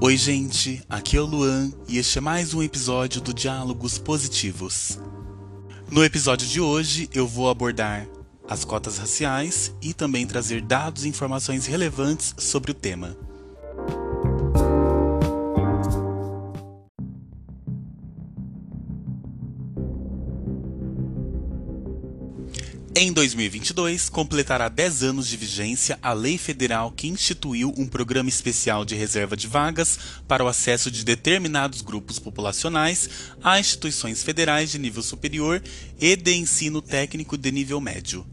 Oi, gente, aqui é o Luan e este é mais um episódio do Diálogos Positivos. No episódio de hoje, eu vou abordar as cotas raciais e também trazer dados e informações relevantes sobre o tema. Em 2022, completará 10 anos de vigência a lei federal que instituiu um programa especial de reserva de vagas para o acesso de determinados grupos populacionais a instituições federais de nível superior e de ensino técnico de nível médio.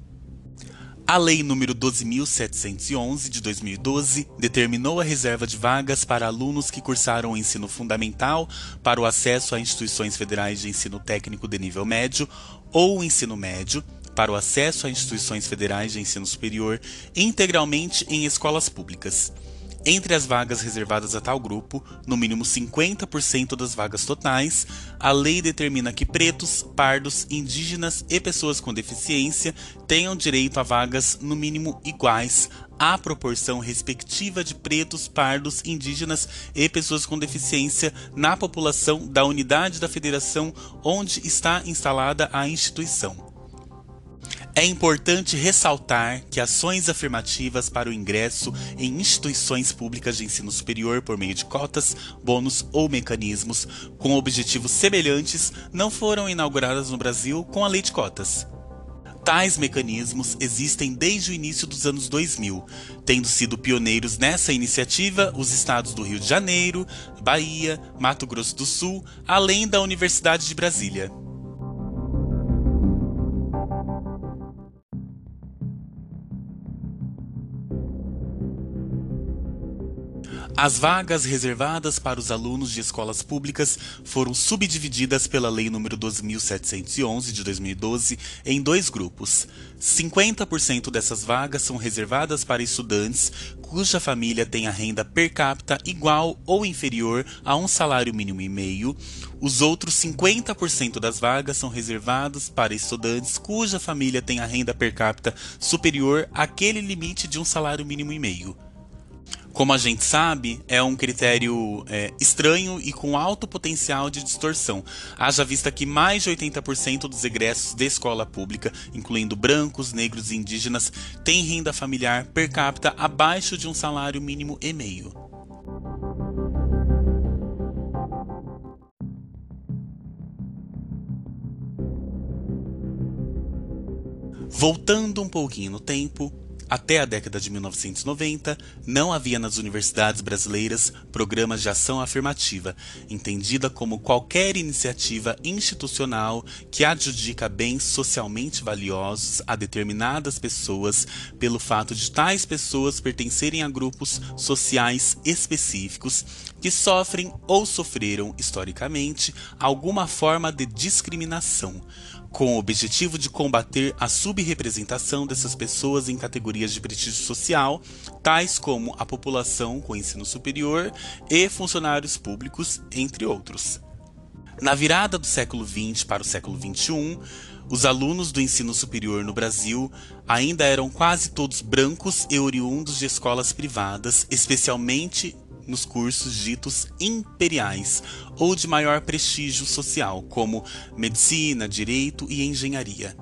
A Lei nº 12.711 de 2012 determinou a reserva de vagas para alunos que cursaram o ensino fundamental para o acesso a instituições federais de ensino técnico de nível médio ou ensino médio para o acesso a instituições federais de ensino superior integralmente em escolas públicas. Entre as vagas reservadas a tal grupo, no mínimo 50% das vagas totais, a lei determina que pretos, pardos, indígenas e pessoas com deficiência tenham direito a vagas no mínimo iguais à proporção respectiva de pretos, pardos, indígenas e pessoas com deficiência na população da unidade da federação onde está instalada a instituição. É importante ressaltar que ações afirmativas para o ingresso em instituições públicas de ensino superior por meio de cotas, bônus ou mecanismos com objetivos semelhantes não foram inauguradas no Brasil com a lei de cotas. Tais mecanismos existem desde o início dos anos 2000, tendo sido pioneiros nessa iniciativa os estados do Rio de Janeiro, Bahia, Mato Grosso do Sul, além da Universidade de Brasília. As vagas reservadas para os alunos de escolas públicas foram subdivididas pela Lei nº 12.711 de 2012 em dois grupos. 50% dessas vagas são reservadas para estudantes cuja família tenha renda per capita igual ou inferior a um salário mínimo e meio. Os outros 50% das vagas são reservados para estudantes cuja família tenha renda per capita superior àquele limite de um salário mínimo e meio como a gente sabe, é um critério é, estranho e com alto potencial de distorção. Haja vista que mais de 80% dos egressos de escola pública, incluindo brancos, negros e indígenas, têm renda familiar per capita abaixo de um salário mínimo e meio. Voltando um pouquinho no tempo, até a década de 1990, não havia nas universidades brasileiras programas de ação afirmativa, entendida como qualquer iniciativa institucional que adjudica bens socialmente valiosos a determinadas pessoas pelo fato de tais pessoas pertencerem a grupos sociais específicos que sofrem ou sofreram historicamente alguma forma de discriminação com o objetivo de combater a subrepresentação dessas pessoas em categorias de prestígio social, tais como a população com ensino superior e funcionários públicos, entre outros. Na virada do século XX para o século XXI, os alunos do ensino superior no Brasil ainda eram quase todos brancos e oriundos de escolas privadas, especialmente nos cursos ditos imperiais ou de maior prestígio social, como medicina, direito e engenharia.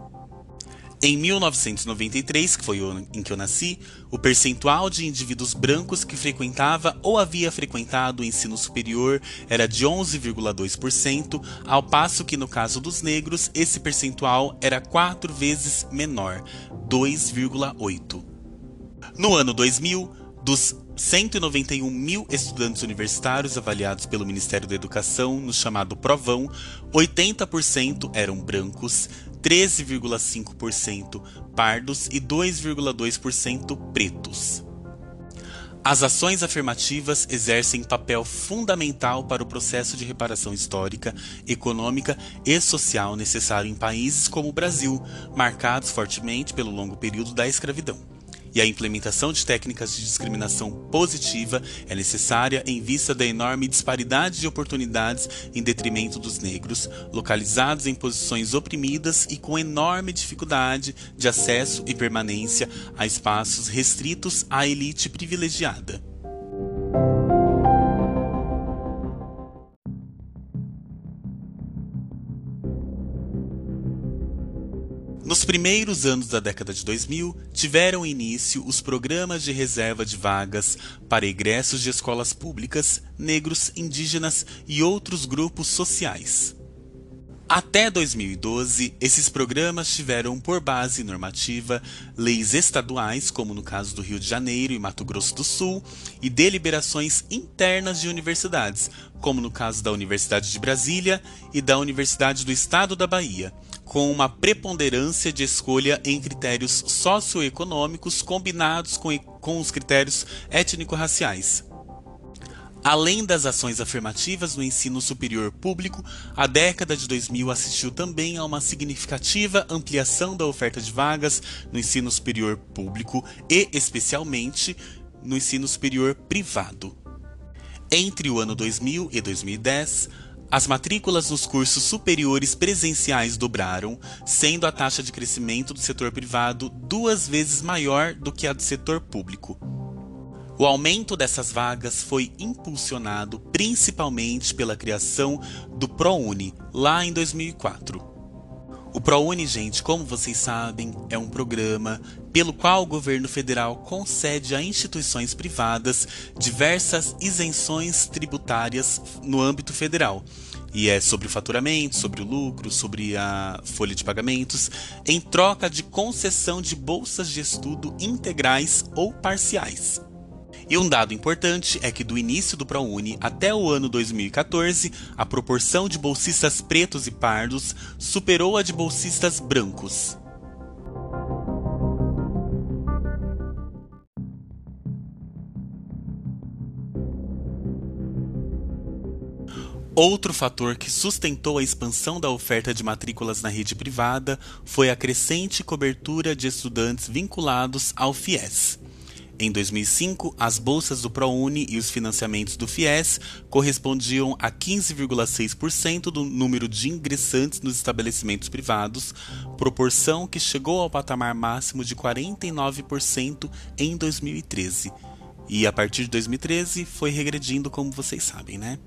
Em 1993, que foi o ano em que eu nasci, o percentual de indivíduos brancos que frequentava ou havia frequentado o ensino superior era de 11,2%, ao passo que no caso dos negros esse percentual era quatro vezes menor, 2,8%. No ano 2000, dos 191 mil estudantes universitários avaliados pelo Ministério da Educação no chamado Provão, 80% eram brancos, 13,5% pardos e 2,2% pretos. As ações afirmativas exercem papel fundamental para o processo de reparação histórica, econômica e social necessário em países como o Brasil, marcados fortemente pelo longo período da escravidão e a implementação de técnicas de discriminação positiva é necessária em vista da enorme disparidade de oportunidades em detrimento dos negros, localizados em posições oprimidas e com enorme dificuldade de acesso e permanência a espaços restritos à elite privilegiada. Primeiros anos da década de 2000, tiveram início os programas de reserva de vagas para egressos de escolas públicas, negros, indígenas e outros grupos sociais. Até 2012, esses programas tiveram por base normativa leis estaduais, como no caso do Rio de Janeiro e Mato Grosso do Sul, e deliberações internas de universidades, como no caso da Universidade de Brasília e da Universidade do Estado da Bahia, com uma preponderância de escolha em critérios socioeconômicos combinados com, com os critérios étnico-raciais. Além das ações afirmativas no ensino superior público, a década de 2000 assistiu também a uma significativa ampliação da oferta de vagas no ensino superior público e, especialmente, no ensino superior privado. Entre o ano 2000 e 2010, as matrículas nos cursos superiores presenciais dobraram, sendo a taxa de crescimento do setor privado duas vezes maior do que a do setor público. O aumento dessas vagas foi impulsionado principalmente pela criação do ProUni, lá em 2004. O ProUni, gente, como vocês sabem, é um programa pelo qual o governo federal concede a instituições privadas diversas isenções tributárias no âmbito federal. E é sobre o faturamento, sobre o lucro, sobre a folha de pagamentos, em troca de concessão de bolsas de estudo integrais ou parciais. E um dado importante é que do início do ProUni até o ano 2014, a proporção de bolsistas pretos e pardos superou a de bolsistas brancos. Outro fator que sustentou a expansão da oferta de matrículas na rede privada foi a crescente cobertura de estudantes vinculados ao FIES. Em 2005, as bolsas do ProUni e os financiamentos do FIES correspondiam a 15,6% do número de ingressantes nos estabelecimentos privados, proporção que chegou ao patamar máximo de 49% em 2013. E a partir de 2013 foi regredindo, como vocês sabem, né?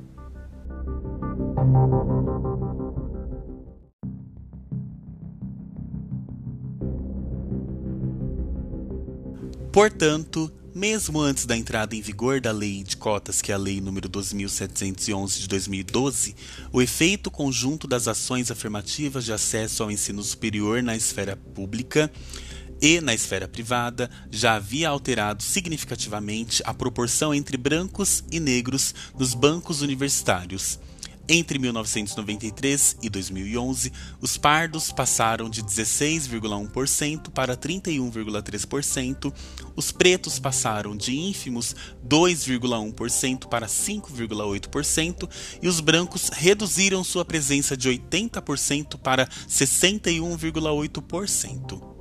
Portanto, mesmo antes da entrada em vigor da lei de cotas, que é a lei número 12.711 de 2012, o efeito conjunto das ações afirmativas de acesso ao ensino superior na esfera pública e na esfera privada já havia alterado significativamente a proporção entre brancos e negros nos bancos universitários entre 1993 e 2011, os pardos passaram de 16,1% para 31,3%, os pretos passaram de ínfimos 2,1% para 5,8% e os brancos reduziram sua presença de 80% para 61,8%.